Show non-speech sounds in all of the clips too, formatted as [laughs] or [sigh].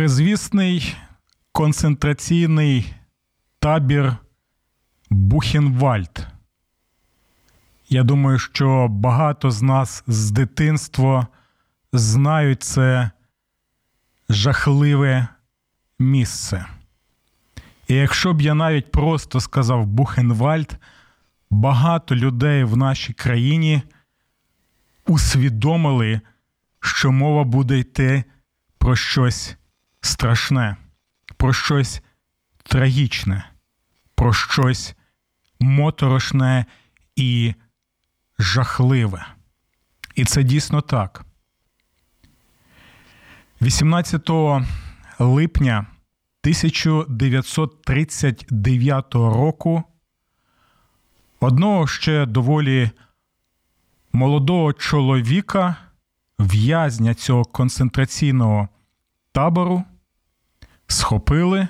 Горизвісний концентраційний табір Бухенвальд. Я думаю, що багато з нас з дитинства знають це жахливе місце. І якщо б я навіть просто сказав Бухенвальд, багато людей в нашій країні усвідомили, що мова буде йти про щось страшне, про щось трагічне, про щось моторошне і жахливе. І це дійсно так. 18 липня 1939 року одного ще доволі молодого чоловіка, в'язня цього концентраційного табору, схопили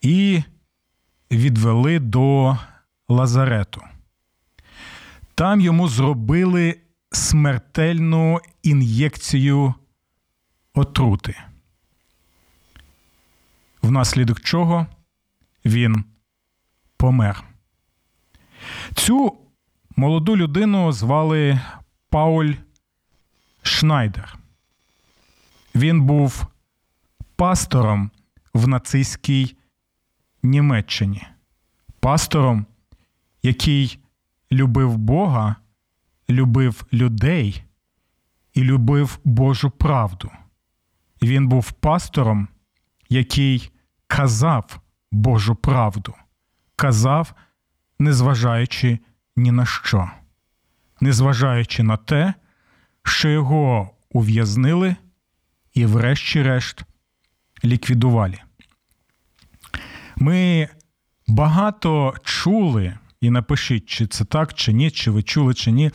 і відвели до Лазарету. Там йому зробили смертельну ін'єкцію отрути, внаслідок чого він помер. Цю молоду людину звали Пауль Шнайдер. Він був пастором в нацистській Німеччині, пастором, який любив Бога, любив людей і любив Божу правду. Він був пастором, який казав Божу правду, казав, незважаючи ні на що, незважаючи на те, що його ув'язнили і, врешті-решт, ліквідували. Ми багато чули, і напишіть, чи це так, чи ні, чи ви чули, чи ні.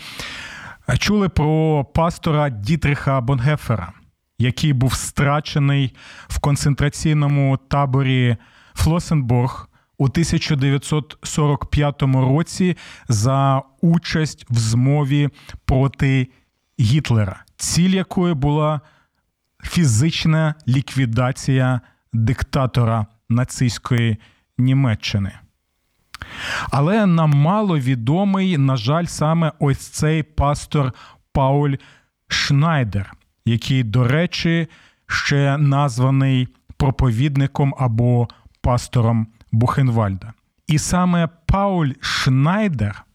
Чули про пастора Дітріха Бонгефера, який був страчений в концентраційному таборі Флосенбург у 1945 році за участь в змові проти Гітлера, ціль якої була фізична ліквідація диктатора нацистської Німеччини. Але нам мало відомий, на жаль, саме ось цей пастор Пауль Шнайдер, який, до речі, ще названий проповідником або пастором Бухенвальда. І саме Пауль Шнайдер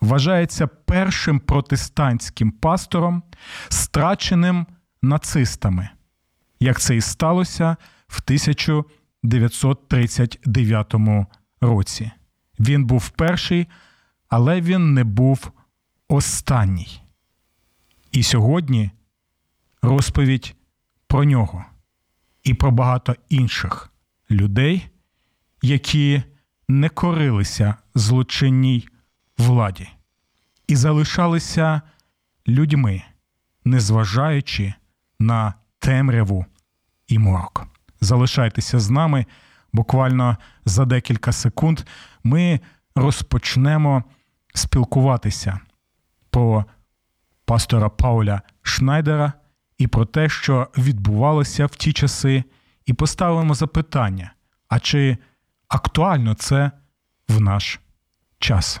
вважається першим протестантським пастором, страченим нацистами, як це і сталося в 1939 році. Він був перший, але він не був останній. І сьогодні розповідь про нього і про багато інших людей, які не корилися злочинній владі і залишалися людьми, незважаючи на темряву і морок. Залишайтеся з нами. Буквально за декілька секунд ми розпочнемо спілкуватися про пастора Пауля Шнайдера і про те, що відбувалося в ті часи, і поставимо запитання: а чи актуально це в наш час?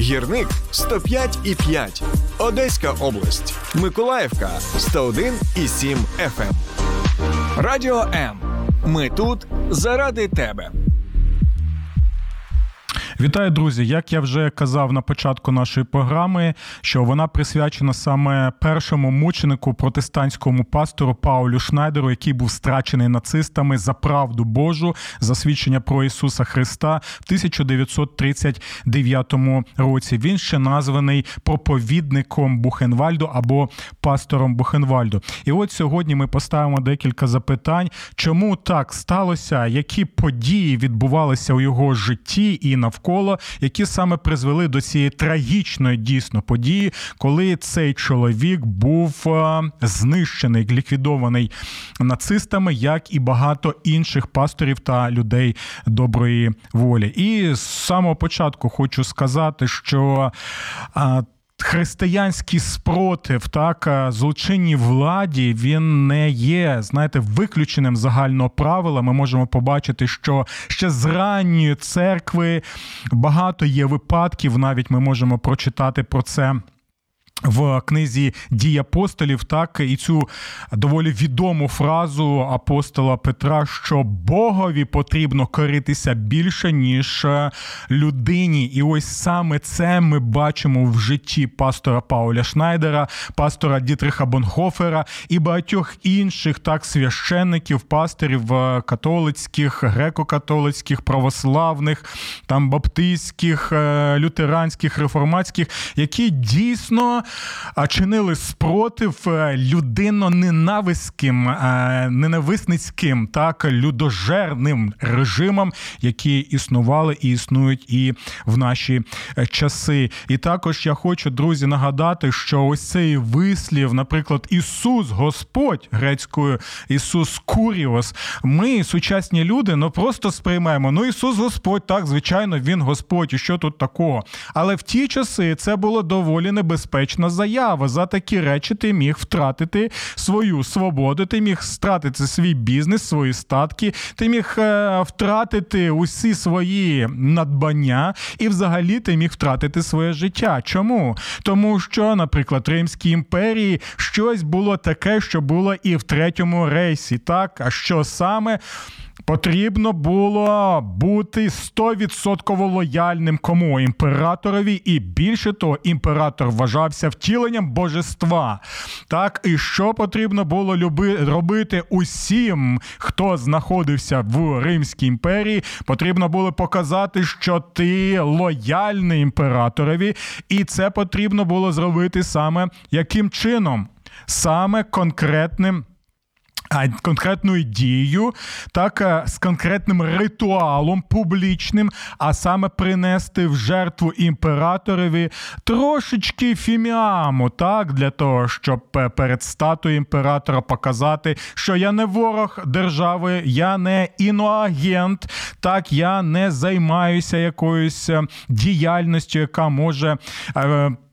Гірник 105,5, Одеська область, Миколаївка 101,7 FM. Радіо М. Ми тут заради тебе. Вітаю, друзі! Як я вже казав на початку нашої програми, що вона присвячена саме першому мученику протестантському пастору Паулю Шнайдеру, який був страчений нацистами за правду Божу, за свідчення про Ісуса Христа в 1939 році. Він ще названий проповідником Бухенвальду або пастором Бухенвальду. І от сьогодні ми поставимо декілька запитань, чому так сталося, які події відбувалися у його житті і навколо навколо, які саме призвели до цієї трагічної дійсно події, коли цей чоловік був е, знищений, ліквідований нацистами, як і багато інших пасторів та людей доброї волі. І з самого початку хочу сказати, що християнський спротив, так е, злочинній владі він не є, знаєте, виключеним загального правила. Ми можемо побачити, що ще з ранньої церкви багато є випадків. Навіть ми можемо прочитати про це. В книзі дій апостолів, так і цю доволі відому фразу апостола Петра, що Богові потрібно коритися більше, ніж е, людині. І ось саме це ми бачимо в житті пастора Пауля Шнайдера, пастора Дітриха Бонхофера і багатьох інших так священників, пасторів е, католицьких, греко-католицьких, православних, там баптистських, е, лютеранських, реформатських, які дійсно чинили спротив е, людино-ненавиським, е, ненависницьким, так людожерним режимам, які існували і існують і в наші е, часи. І також я хочу, друзі, нагадати, що ось цей вислів, наприклад, Ісус Господь грецькою Ісус Куріос, ми, сучасні люди, ну просто сприймаємо. Ну, Ісус Господь, так, звичайно, Він Господь, і що тут такого? Але в ті часи це було доволі небезпечно публічна заява. За такі речі ти міг втратити свою свободу, ти міг втратити свій бізнес, свої статки, ти міг е, втратити усі свої надбання, і взагалі ти міг втратити своє життя. Чому? Тому що, наприклад, Римській імперії щось було таке, що було і в третьому рейсі. Так, а що саме? Потрібно було бути 100% лояльним кому імператорові, і більше того, імператор вважався втіленням божества. Так, і що потрібно було люби, робити усім, хто знаходився в Римській імперії, потрібно було показати, що ти лояльний імператорові, і це потрібно було зробити саме яким чином? Саме конкретним конкретною дією, так е, з конкретним ритуалом публічним, а саме принести в жертву імператорові трошечки фіміаму, так, для того, щоб е, перед статуєю імператора показати, що я не ворог держави, я не іноагент, так я не займаюся якоюсь е, діяльністю, яка може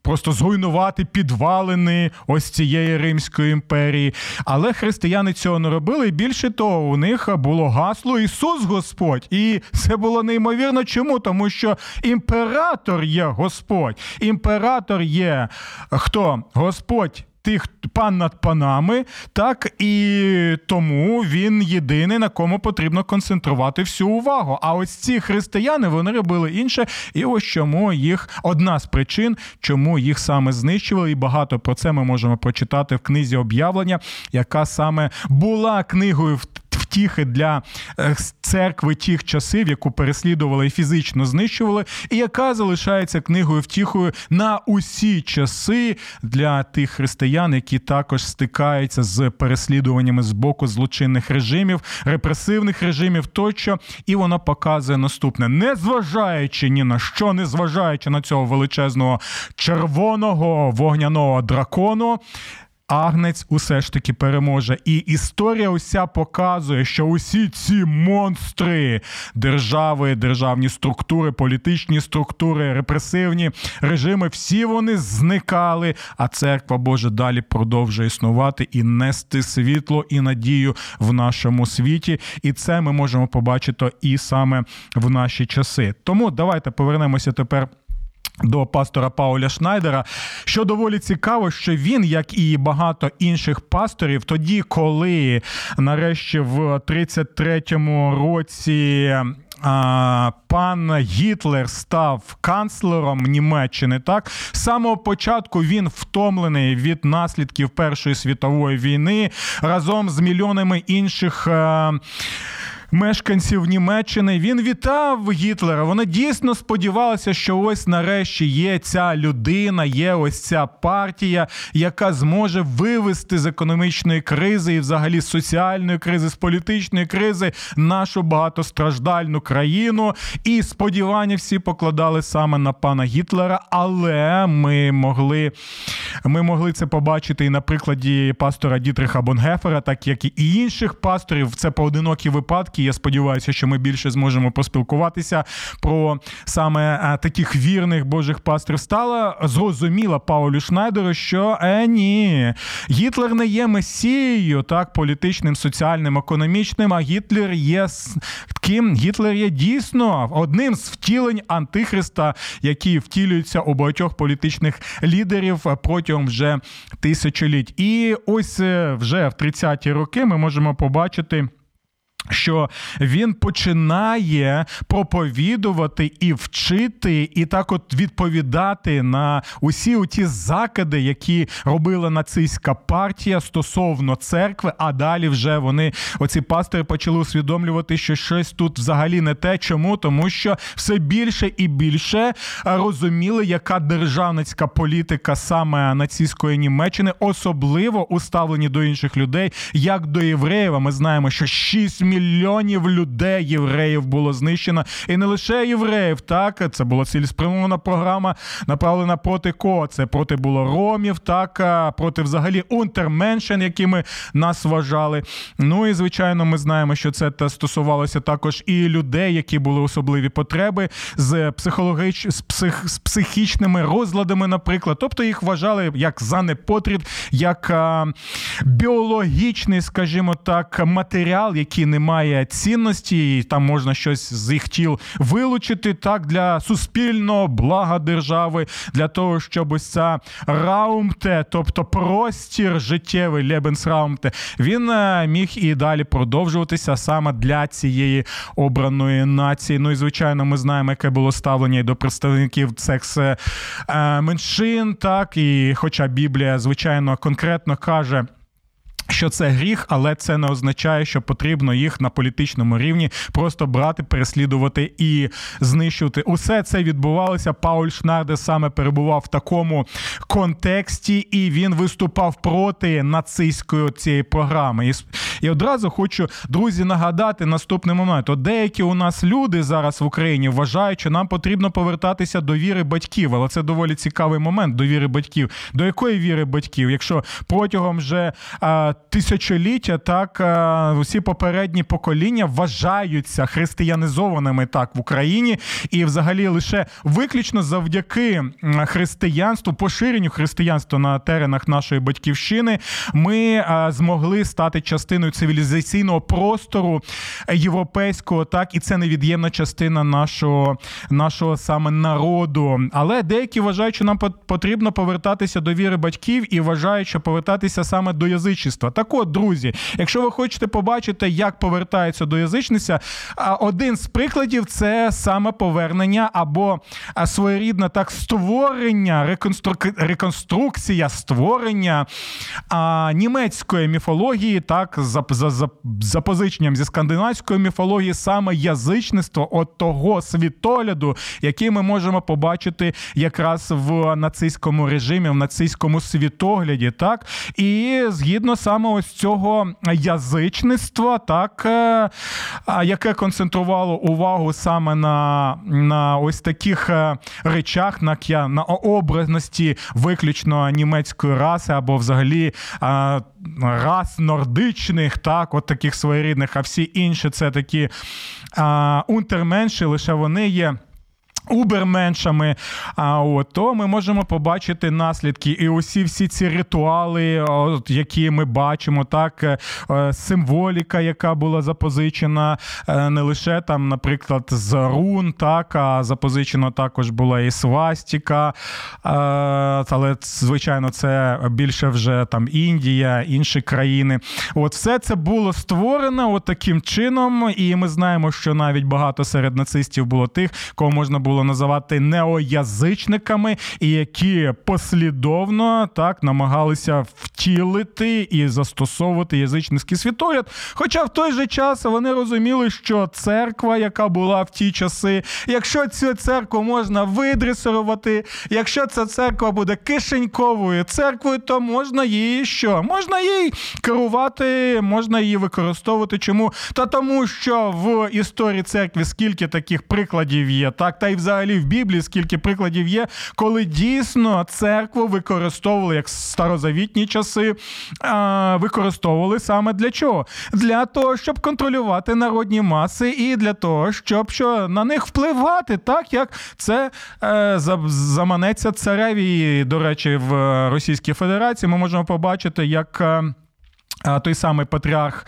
просто зруйнувати підвалини ось цієї Римської імперії. Але християни цього не робили. І більше того, у них було гасло Ісус Господь. І це було неймовірно. Чому? Тому що імператор є Господь. Імператор є хто? Господь тих пан над панами, так і тому він єдиний, на кому потрібно концентрувати всю увагу. А ось ці християни вони робили інше, і ось чому їх одна з причин, чому їх саме знищували, і багато про це ми можемо прочитати в книзі об'явлення, яка саме була книгою втіхи для е, церкви тих часів, яку переслідували і фізично знищували, і яка залишається книгою втіхою на усі часи для тих християн, які також стикаються з переслідуваннями з боку злочинних режимів, репресивних режимів, тощо, і вона показує наступне: незважаючи ні на що, незважаючи на цього величезного червоного вогняного дракону. Агнець усе ж таки переможе. І історія уся показує, що усі ці монстри держави, державні структури, політичні структури, репресивні режими, всі вони зникали. А церква Божа далі продовжує існувати і нести світло і надію в нашому світі. І це ми можемо побачити і саме в наші часи. Тому давайте повернемося тепер. До пастора Пауля Шнайдера, що доволі цікаво, що він, як і багато інших пасторів, тоді, коли нарешті в 33-му році а, пан Гітлер став канцлером Німеччини, так з самого початку він втомлений від наслідків Першої світової війни разом з мільйонами інших. А, мешканців Німеччини. Він вітав Гітлера. Вони дійсно сподівалися, що ось нарешті є ця людина, є ось ця партія, яка зможе вивести з економічної кризи і, взагалі, з соціальної кризи, з політичної кризи нашу багатостраждальну країну. І сподівання всі покладали саме на пана Гітлера. Але ми могли ми могли це побачити і на прикладі пастора Дітриха Бонгефера, так як і інших пасторів. Це поодинокі випадки випадки. Я сподіваюся, що ми більше зможемо поспілкуватися про саме е, таких вірних божих пасторів. Стало зрозуміло Паулю Шнайдеру, що е, ні, Гітлер не є месією, так, політичним, соціальним, економічним. А Гітлер є ким? Гітлер є дійсно одним з втілень антихриста, які втілюються у багатьох політичних лідерів протягом вже тисячоліть. І ось е, вже в 30-ті роки ми можемо побачити. Що він починає проповідувати і вчити, і так от відповідати на усі ті закиди, які робила нацистська партія стосовно церкви. А далі вже вони, оці пастори, почали усвідомлювати, що щось тут взагалі не те. Чому? Тому що все більше і більше розуміли, яка державницька політика саме нацистської Німеччини, особливо уставлені до інших людей, як до євреїв. Ми знаємо, що 6 мільйонів мільйонів людей євреїв було знищено, і не лише євреїв. Так це була цілеспрямована програма, направлена проти кого? Це проти було ромів, так проти взагалі унтерменшен, якими нас вважали. Ну і звичайно, ми знаємо, що це стосувалося також і людей, які були особливі потреби з психологіч... з, псих... з психічними розладами, наприклад. Тобто їх вважали як за непотріб, як а, біологічний, скажімо так, матеріал, який не має цінності, і там можна щось з їх тіл вилучити так для суспільного блага держави, для того, щоб ось ця раумте, тобто простір життєвий Лебенсраумте, він е, міг і далі продовжуватися саме для цієї обраної нації. Ну і звичайно, ми знаємо, яке було ставлення і до представників секс е, меншин, так і хоча Біблія, звичайно, конкретно каже що це гріх, але це не означає, що потрібно їх на політичному рівні просто брати, переслідувати і знищувати. Усе це відбувалося. Пауль Шнарде саме перебував в такому контексті, і він виступав проти нацистської цієї програми. І, і одразу хочу друзі нагадати наступний момент. От деякі у нас люди зараз в Україні вважають, що нам потрібно повертатися до віри батьків, але це доволі цікавий момент довіри батьків. До якої віри батьків? Якщо протягом вже тисячоліття так усі попередні покоління вважаються християнізованими так в Україні, і взагалі лише виключно завдяки християнству, поширенню християнства на теренах нашої батьківщини, ми змогли стати частиною цивілізаційного простору європейського, так і це невід'ємна частина нашого нашого саме народу. Але деякі вважають, що нам потрібно повертатися до віри батьків і вважають, що повертатися саме до язичництва. Так от, друзі, якщо ви хочете побачити, як повертається до язичниця, один з прикладів це саме повернення або своєрідне так створення, реконструк... реконструкція створення а, німецької міфології, так, за, за, за запозиченням зі скандинавської міфології, саме язичництво от того світогляду, який ми можемо побачити якраз в нацистському режимі, в нацистському світогляді, так, і згідно саме саме ось цього язичництва, так, е, яке концентрувало увагу саме на на ось таких е, речах, на на образності виключно німецької раси, або взагалі е, рас нордичних, так, от таких своєрідних, а всі інші це такі унтерменші, лише вони є Уберменшами, а от то ми можемо побачити наслідки, і усі всі ці ритуали, от, які ми бачимо, так е, е, символіка, яка була запозичена, е, не лише там, наприклад, з рун, так а запозичена також була і свастіка, але звичайно, це більше вже там Індія, інші країни. От все це було створено от таким чином, і ми знаємо, що навіть багато серед нацистів було тих, кого можна було було називати неоязичниками, і які послідовно так намагалися втілити і застосовувати язичницький світогляд. Хоча в той же час вони розуміли, що церква, яка була в ті часи, якщо цю церкву можна видресирувати, якщо ця церква буде кишеньковою церквою, то можна її що? Можна їй керувати, можна її використовувати. Чому? Та тому, що в історії церкви скільки таких прикладів є, так та й взагалі в Біблії, скільки прикладів є, коли дійсно церкву використовували як старозавітні часи, використовували саме для чого? Для того, щоб контролювати народні маси, і для того, щоб що на них впливати, так як це е, заманеться цареві. До речі, в Російській Федерації ми можемо побачити, як. Той самий патріарх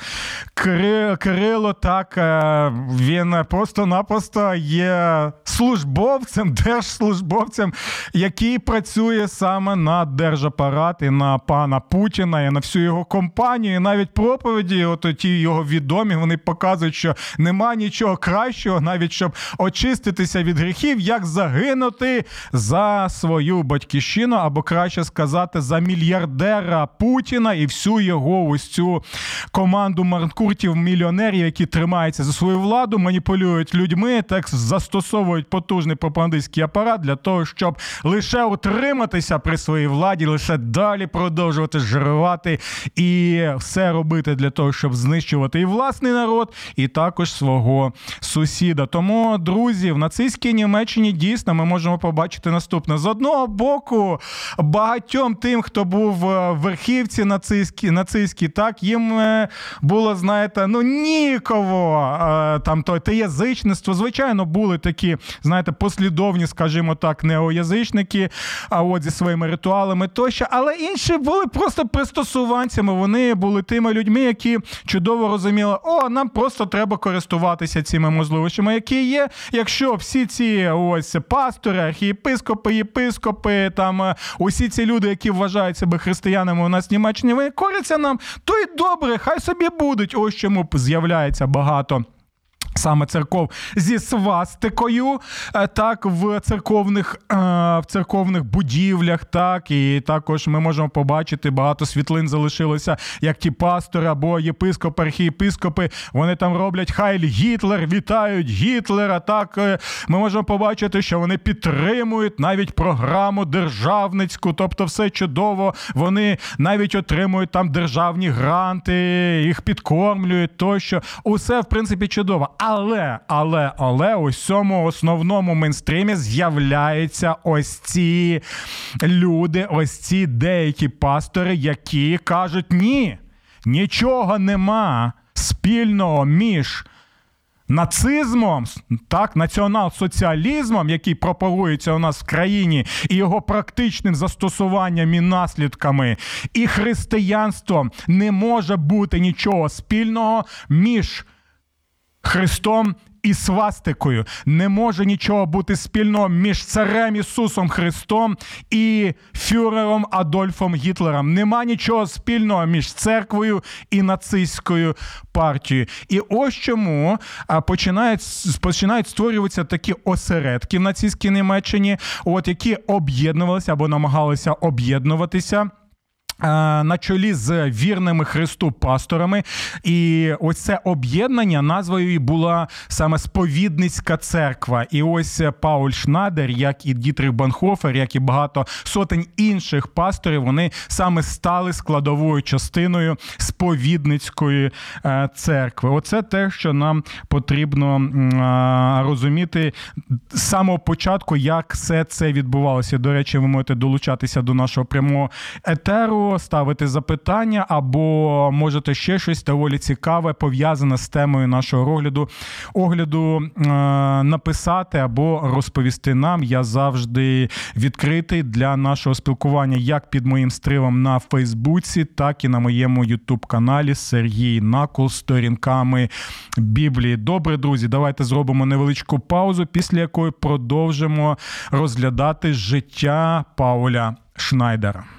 Кирило, так е, він просто-напросто є службовцем, [laughs] держслужбовцем, який працює саме на держапарат і на пана Путіна і на всю його компанію. І навіть проповіді, от ті його відомі, вони показують, що нема нічого кращого, навіть щоб очиститися від гріхів, як загинути за свою батьківщину, або краще сказати, за мільярдера Путіна і всю його ось цю команду маркуртів мільйонерів, які тримаються за свою владу, маніпулюють людьми, так застосовують потужний пропагандистський апарат для того, щоб лише утриматися при своїй владі, лише далі продовжувати жирувати і все робити для того, щоб знищувати і власний народ, і також свого сусіда. Тому, друзі, в нацистській Німеччині дійсно ми можемо побачити наступне: з одного боку, багатьом тим, хто був в верхівці нацистській, нацистській, так їм е, було, знаєте, ну ніково е, там то те язичництво. Звичайно, були такі, знаєте, послідовні, скажімо так, неоязичники, а от зі своїми ритуалами тощо. Але інші були просто пристосуванцями. Вони були тими людьми, які чудово розуміли, о, нам просто треба користуватися цими можливостями, які є. Якщо всі ці ось пастори, архієпископи, єпископи, там е, усі ці люди, які вважають себе християнами у нас в Німеччині, вони коряться нам, то й добре, хай собі будуть. Ось чому з'являється багато. Саме церков зі свастикою, е, так в церковних е, в церковних будівлях, так і також ми можемо побачити багато світлин залишилося, як ті пастори або єпископи, архієпископи, Вони там роблять Хайль Гітлер, вітають Гітлера. Так е, ми можемо побачити, що вони підтримують навіть програму державницьку, тобто все чудово. Вони навіть отримують там державні гранти, їх підкормлюють тощо. Усе в принципі чудово. Але, але, але у цьому основному мейнстрімі з'являються ось ці люди, ось ці деякі пастори, які кажуть: ні, нічого нема спільного між. Нацизмом, так, націонал-соціалізмом, який пропагується у нас в країні, і його практичним застосуванням і наслідками, і християнством не може бути нічого спільного між Христом і свастикою. Не може нічого бути спільного між царем Ісусом Христом і фюрером Адольфом Гітлером. Нема нічого спільного між церквою і нацистською партією. І ось чому починають починають створюватися такі осередки в нацистській Німеччині, от які об'єднувалися або намагалися об'єднуватися. Е, на чолі з вірними Христу пасторами, і ось це об'єднання назвою була саме сповідницька церква. І ось Пауль Шнадер, як і Дітрих Банхофер, як і багато сотень інших пасторів, вони саме стали складовою частиною сповідницької е, церкви. Оце те, що нам потрібно е, розуміти з самого початку, як все це відбувалося. До речі, ви можете долучатися до нашого прямого етеру ставити запитання, або можете ще щось доволі цікаве пов'язане з темою нашого огляду огляду е, написати або розповісти нам. Я завжди відкритий для нашого спілкування як під моїм стривом на Фейсбуці, так і на моєму Ютуб-каналі Сергій Накол сторінками Біблії. Добре, друзі, давайте зробимо невеличку паузу, після якої продовжимо розглядати життя Пауля Шнайдера.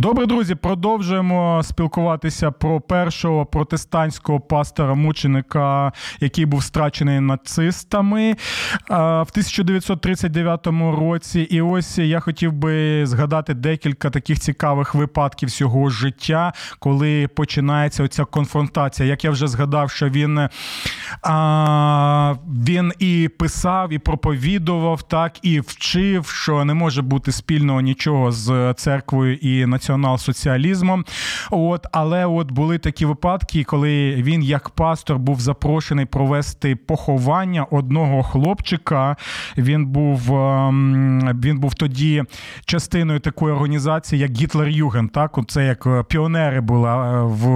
Добре, друзі, продовжуємо спілкуватися про першого протестантського пастора мученика, який був страчений нацистами в 1939 році. І ось я хотів би згадати декілька таких цікавих випадків цього життя, коли починається оця конфронтація. Як я вже згадав, що він а, він і писав, і проповідував, так і вчив, що не може бути спільного нічого з церквою і національною націонал-соціалізмом. От, Але от були такі випадки, коли він, як пастор, був запрошений провести поховання одного хлопчика. Він був ем, він був тоді частиною такої організації, як Гітлер Юген. Так, це як піонери були е, в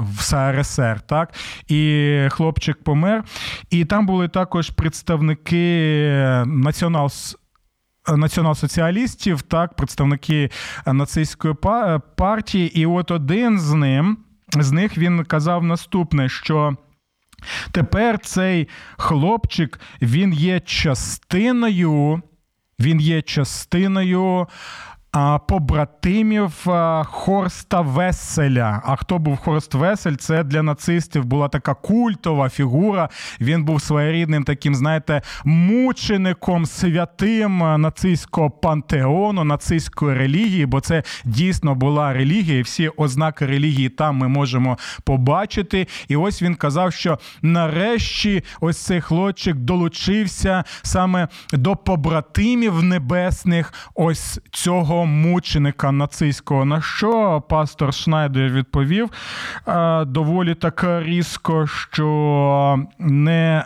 в СРСР. Так, і хлопчик помер. І там були також представники націонал націонал-соціалістів, так, представники нацистської партії. І от один з ним з них він казав наступне, що. Тепер цей хлопчик він є частиною, він є частиною побратимів Хорста Веселя. А хто був Хорст Весель? Це для нацистів була така культова фігура. Він був своєрідним таким, знаєте, мучеником святим нацистського пантеону, нацистської релігії, бо це дійсно була релігія, всі ознаки релігії там ми можемо побачити. І ось він казав, що нарешті ось цей хлопчик долучився саме до побратимів небесних ось цього мученика нацистського. На що пастор Шнайдер відповів доволі так різко, що не.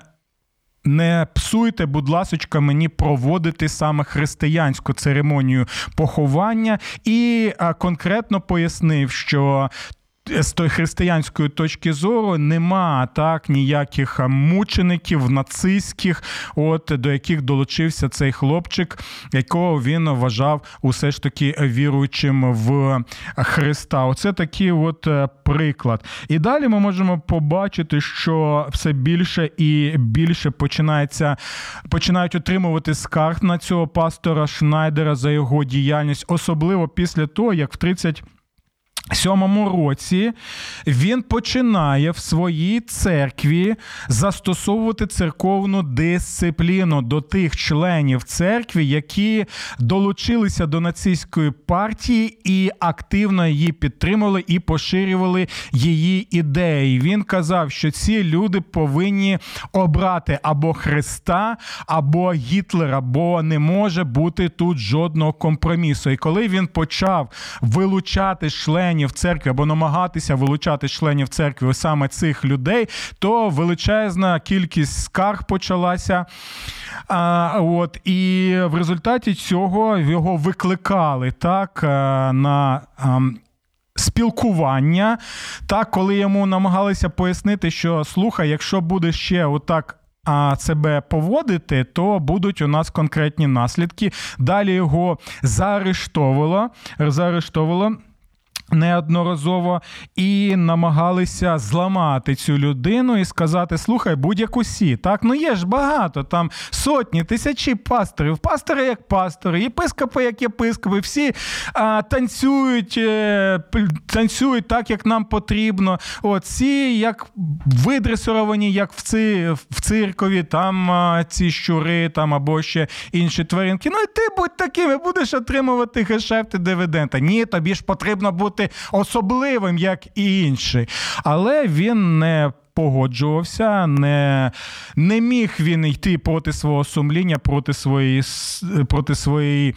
Не псуйте, будь ласочка, мені проводити саме християнську церемонію поховання, і конкретно пояснив, що з тої християнської точки зору нема так ніяких мучеників нацистських, от до яких долучився цей хлопчик, якого він вважав усе ж таки віруючим в Христа. Оце такий от е, приклад. І далі ми можемо побачити, що все більше і більше починається починають отримувати скарг на цього пастора Шнайдера за його діяльність, особливо після того, як в 30 Сьомому році він починає в своїй церкві застосовувати церковну дисципліну до тих членів церкви, які долучилися до нацистської партії і активно її підтримували і поширювали її ідеї. Він казав, що ці люди повинні обрати або Христа, або Гітлера, бо не може бути тут жодного компромісу. І коли він почав вилучати членів членів церкви або намагатися вилучати членів церкви саме цих людей, то величезна кількість скарг почалася. А, от, І в результаті цього його викликали так на. Спілкування, так, коли йому намагалися пояснити, що слухай, якщо буде ще отак а, себе поводити, то будуть у нас конкретні наслідки. Далі його заарештовувало, заарештовувало Неодноразово і намагалися зламати цю людину і сказати: слухай, будь-яку сі. Так, ну є ж багато, там сотні, тисячі пасторів, пастори як пастори, єпископи як єпископи, всі а, танцюють, е, танцюють так, як нам потрібно. От, Ці як видресуровані, як в ци, в циркові, там а, ці щури там або ще інші тваринки. Ну і ти будь таким, і будеш отримувати гешефти дивиденда. Ні, тобі ж потрібно бути бути особливим, як і інші. Але він не погоджувався, не не міг він йти проти свого сумління, проти своєї проти своєї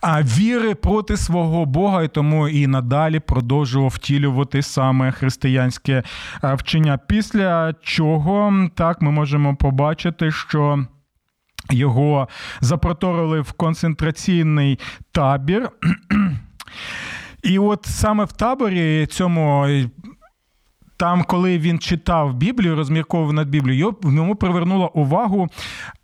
а, віри, проти свого Бога, і тому і надалі продовжував втілювати саме християнське вчення. Після чого так ми можемо побачити, що. Його запроторили в концентраційний табір. І от саме в таборі цьому. Там, коли він читав Біблію, розмірковував над Біблією, йому привернула увагу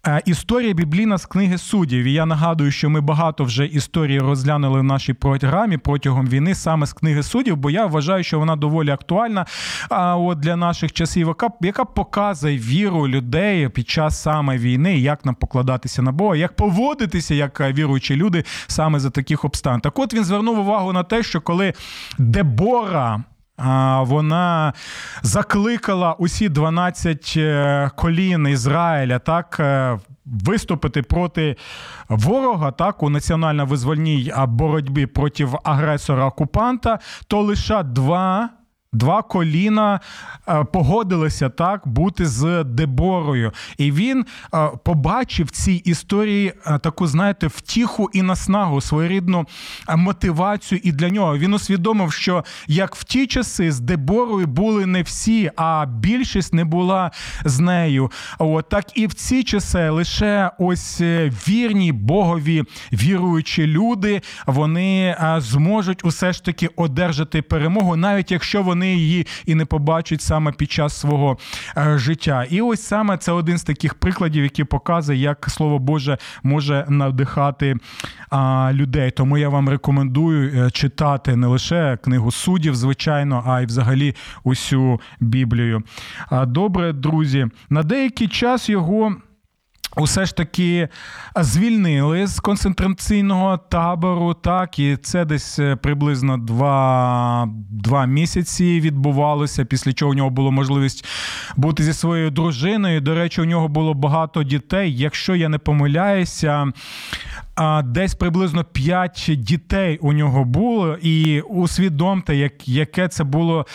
е, історія біблійна з книги суддів. І я нагадую, що ми багато вже історій розглянули в нашій програмі протягом війни саме з книги суддів, бо я вважаю, що вона доволі актуальна. А от для наших часів, яка показує віру людей під час саме війни, як нам покладатися на Бога, як поводитися як віруючі люди саме за таких обстан. Так, от він звернув увагу на те, що коли Дебора. Вона закликала усі 12 е, колін Ізраїля так е, виступити проти ворога, так у національно-визвольній боротьбі проти агресора окупанта, то лише два Два коліна е, погодилися так бути з Деборою, і він е, побачив в цій історії е, таку, знаєте, втіху і наснагу, своєрідну мотивацію. І для нього він усвідомив, що як в ті часи з Деборою були не всі, а більшість не була з нею. От так і в ці часи лише ось вірні Богові віруючі люди, вони зможуть усе ж таки одержати перемогу, навіть якщо вони вони її і не побачать саме під час свого е, життя. І ось саме це один з таких прикладів, який показує, як слово Боже може надихати людей. Тому я вам рекомендую е, читати не лише книгу суддів, звичайно, а й взагалі усю Біблію. Добре, друзі, на деякий час його. Усе ж таки звільнили з концентраційного табору, так і це десь е, приблизно два два місяці відбувалося. Після чого у нього було можливість бути зі своєю дружиною. До речі, у нього було багато дітей. Якщо я не помиляюся, десь приблизно п'ять дітей у нього було, і усвідомте, як яке це було,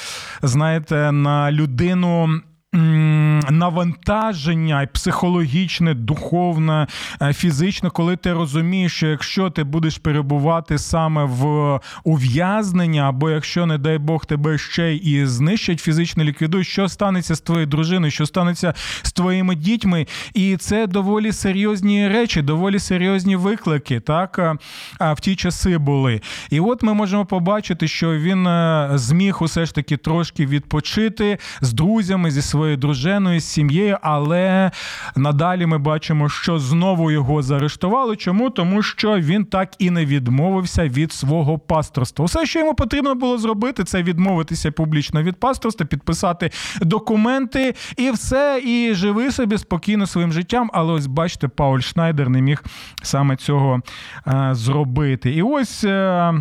знаєте, на людину навантаження і психологічне, духовне, е, фізичне, коли ти розумієш, що якщо ти будеш перебувати саме в ув'язнення, або якщо, не дай Бог, тебе ще і знищать фізично ліквідують, що станеться з твоєю дружиною, що станеться з твоїми дітьми, і це доволі серйозні речі, доволі серйозні виклики, так в ті часи були. І от ми можемо побачити, що він е, зміг усе ж таки трошки відпочити з друзями зі своїми своєю дружиною, з сім'єю, але надалі ми бачимо, що знову його заарештували. Чому? Тому що він так і не відмовився від свого пасторства. Все, що йому потрібно було зробити, це відмовитися публічно від пасторства, підписати документи і все, і живи собі спокійно своїм життям. Але ось бачите, Пауль Шнайдер не міг саме цього е, зробити. І ось. Е, е,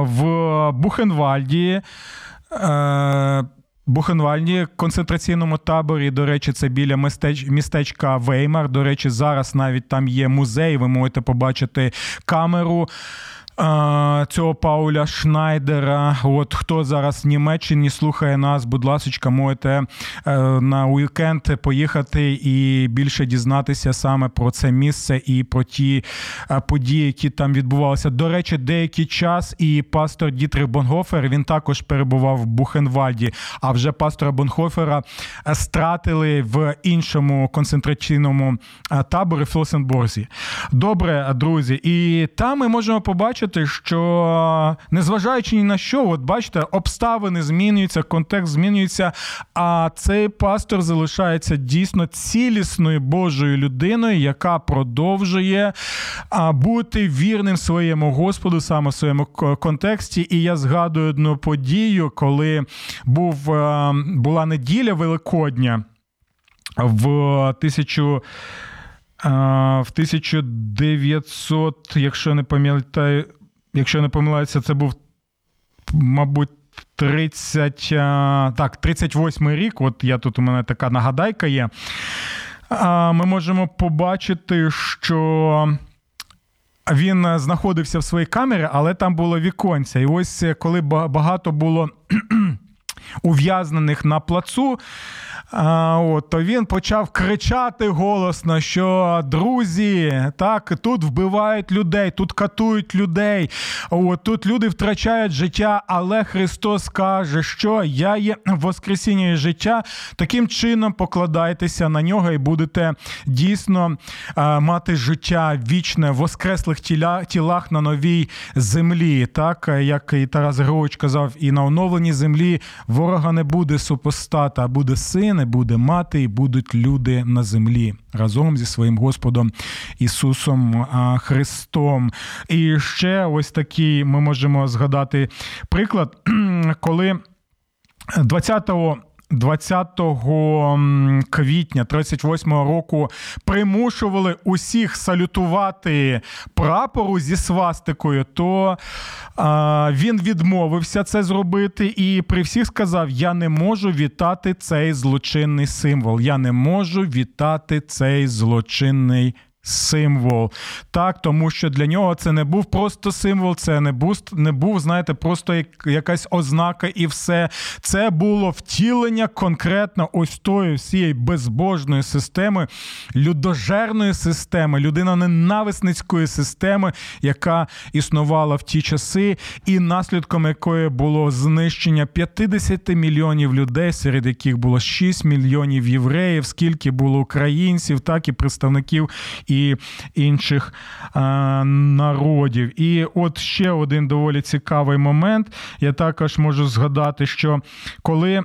в Бухенвальді Бухенвальді концентраційному таборі, до речі, це біля містеч... містечка Веймар. До речі, зараз навіть там є музей. Ви можете побачити камеру цього Пауля Шнайдера. От хто зараз в Німеччині слухає нас, будь ласка, можете е, на уікенд поїхати і більше дізнатися саме про це місце і про ті е, події, які там відбувалися. До речі, деякий час і пастор Дітрих Бонгофер він також перебував в Бухенвальді. А вже пастора Бонхофера е, стратили в іншому концентраційному таборі Флосенборзі. Добре, друзі, і там ми можемо побачити бачити, що незважаючи ні на що, от бачите, обставини змінюються, контекст змінюється, а цей пастор залишається дійсно цілісною Божою людиною, яка продовжує бути вірним своєму Господу саме в своєму контексті. І я згадую одну подію, коли був, була неділя Великодня в тисячу. В 1900, якщо не пам'ятаю, якщо не помиляюся, це був, мабуть, 30, так, 38 рік. От я тут у мене така нагадайка є. Ми можемо побачити, що. Він знаходився в своїй камері, але там було віконця. І ось коли багато було [clears throat] ув'язнених на плацу, а, от, то він почав кричати голосно, що друзі, так, тут вбивають людей, тут катують людей, от, тут люди втрачають життя, але Христос каже, що я є Воскресіння і життя. Таким чином покладайтеся на нього і будете дійсно а, мати життя вічне в воскреслих тіля, тілах на новій землі. Так, як і Тарас Григорович казав, і на оновленій землі ворога не буде супостата, а буде син, і буде мати, і будуть люди на землі разом зі своїм Господом Ісусом Христом. І ще ось такий ми можемо згадати приклад, [clears throat] коли 20 20 квітня 38-го року примушували усіх салютувати прапору зі свастикою, то а, він відмовився це зробити і при всіх сказав: Я не можу вітати цей злочинний символ. Я не можу вітати цей злочинний символ. Так, тому що для нього це не був просто символ, це не був, не був, знаєте, просто як, якась ознака і все. Це було втілення конкретно ось тої всієї безбожної системи, людожерної системи, людина ненависницької системи, яка існувала в ті часи, і наслідком якої було знищення 50 мільйонів людей, серед яких було 6 мільйонів євреїв, скільки було українців, так і представників і інших е, народів. І от ще один доволі цікавий момент. Я також можу згадати, що коли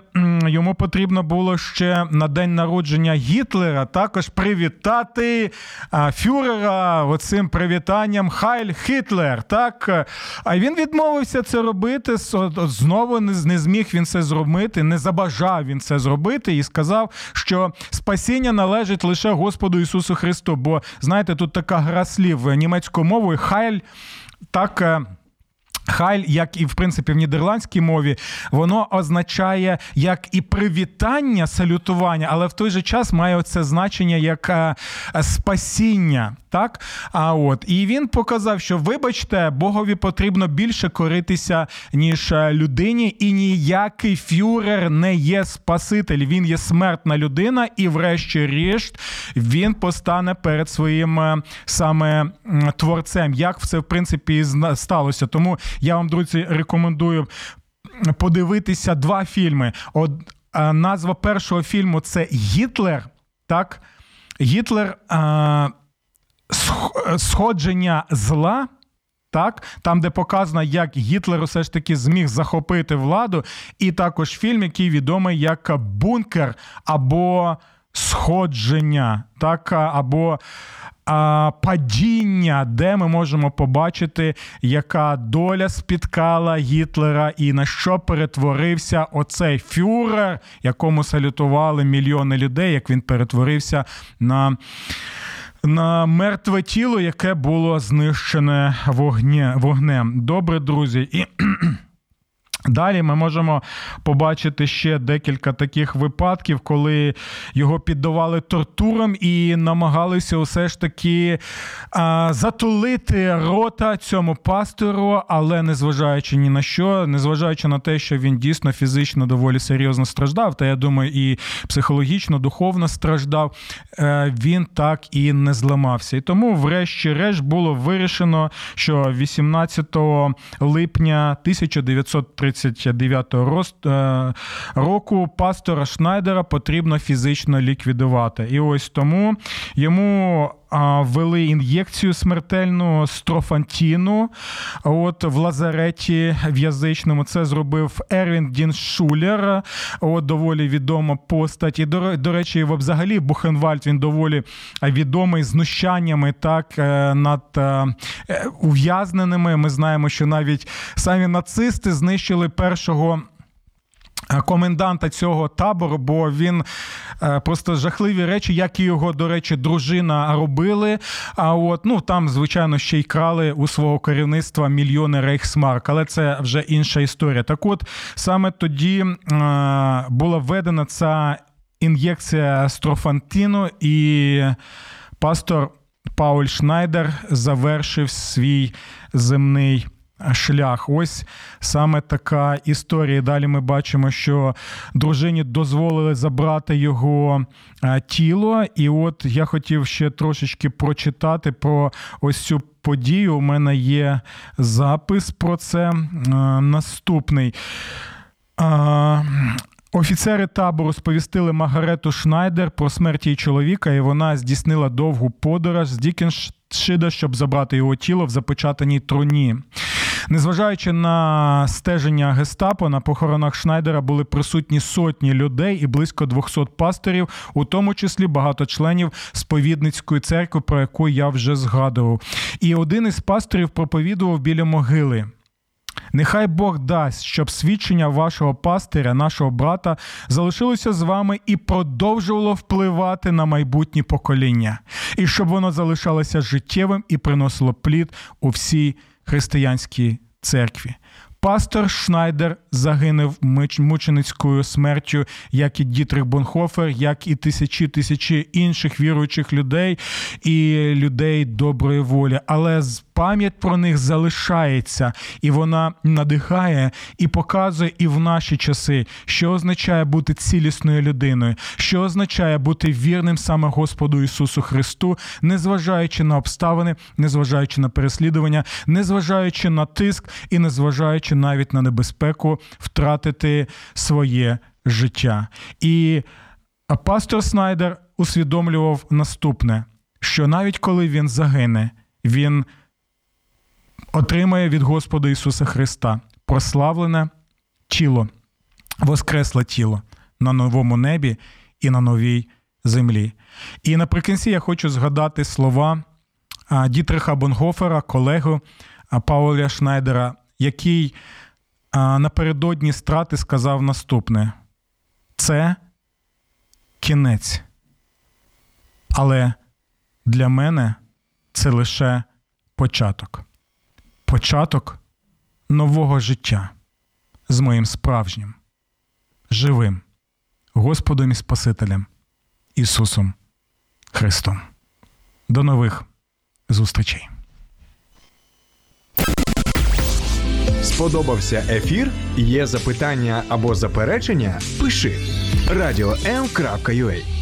йому потрібно було ще на день народження Гітлера також привітати е, фюрера оцим привітанням Хайль Хітлер. Так, а він відмовився це робити. Знову не зміг він це зробити, не забажав він це зробити і сказав, що спасіння належить лише Господу Ісусу Христу. Бо знаєте, тут така гра слів німецькою мовою хайль так. Е, хайль, як і в принципі в нідерландській мові, воно означає як і привітання, салютування, але в той же час має це значення як е, спасіння. Так, а от і він показав, що вибачте, Богові потрібно більше коритися, ніж е, людині, і ніякий фюрер не є спаситель. Він є смертна людина, і, врешті-решт, він постане перед своїм е, саме творцем. Як це в принципі сталося? Тому я вам, друзі, рекомендую подивитися два фільми. От е, назва першого фільму це Гітлер. Так, Гітлер сходження зла. Так, там, де показано, як Гітлер все ж таки зміг захопити владу, і також фільм, який відомий як бункер або сходження, так, або а, падіння, де ми можемо побачити, яка доля спіткала Гітлера і на що перетворився оцей фюрер, якому салютували мільйони людей, як він перетворився на на мертве тіло, яке було знищене вогне, вогнем. Добре, друзі. І Далі ми можемо побачити ще декілька таких випадків, коли його піддавали тортурам і намагалися усе ж таки а, затулити рота цьому пастору, але незважаючи ні на що, незважаючи на те, що він дійсно фізично доволі серйозно страждав, та я думаю, і психологічно, духовно страждав, е, він так і не зламався. І тому, врешті-решт, було вирішено, що 18 липня 1930 39 е, року пастора Шнайдера потрібно фізично ліквідувати. І ось тому йому ввели ін'єкцію смертельну строфантіну от в лазареті в'язичному. Це зробив Ервін Дін Шулер, от доволі відома постать. І до, до речі, взагалі Бухенвальд він доволі відомий знущаннями так е, над е, ув'язненими. Ми знаємо, що навіть самі нацисти знищили першого. Е, коменданта цього табору, бо він е, просто жахливі речі, як і його, до речі, дружина робили. А от ну там, звичайно, ще й крали у свого керівництва мільйони рейхсмарк, але це вже інша історія. Так, от саме тоді е, була введена ця ін'єкція строфантину, і пастор Пауль Шнайдер завершив свій земний шлях. Ось саме така історія. Далі ми бачимо, що дружині дозволили забрати його тіло. І от я хотів ще трошечки прочитати про ось цю подію. У мене є запис про це. Наступний. Офіцери табору сповістили Маргарету Шнайдер про смерть її чоловіка, і вона здійснила довгу подорож з Дікеншида, щоб забрати його тіло в запечатаній труні. Незважаючи на стеження гестапо, на похоронах Шнайдера були присутні сотні людей і близько 200 пасторів, у тому числі багато членів сповідницької церкви, про яку я вже згадував. І один із пасторів проповідував біля могили. Нехай Бог дасть, щоб свідчення вашого пастиря, нашого брата, залишилося з вами і продовжувало впливати на майбутні покоління, і щоб воно залишалося життєвим і приносило плід у всій християнській церкві. Пастор Шнайдер загинув мученицькою смертю, як і Дітрих Бонхофер, як і тисячі тисячі інших віруючих людей і людей доброї волі. Але з- пам'ять про них залишається, і вона надихає і показує і в наші часи, що означає бути цілісною людиною, що означає бути вірним саме Господу Ісусу Христу, незважаючи на обставини, незважаючи на переслідування, незважаючи на тиск і незважаючи навіть на небезпеку втратити своє життя. І пастор Снайдер усвідомлював наступне: що навіть коли він загине, він отримає від Господа Ісуса Христа прославлене тіло, воскресле тіло на новому небі і на новій землі. І наприкінці я хочу згадати слова Дітриха Бонгофера, колегу Пауля Шнайдера, який напередодні страти сказав наступне: це кінець. Але для мене це лише початок. Початок нового життя з моїм справжнім, живим Господом і Спасителем Ісусом Христом. До нових зустрічей. Сподобався ефір? Є запитання або заперечення? Пиши радіом.ua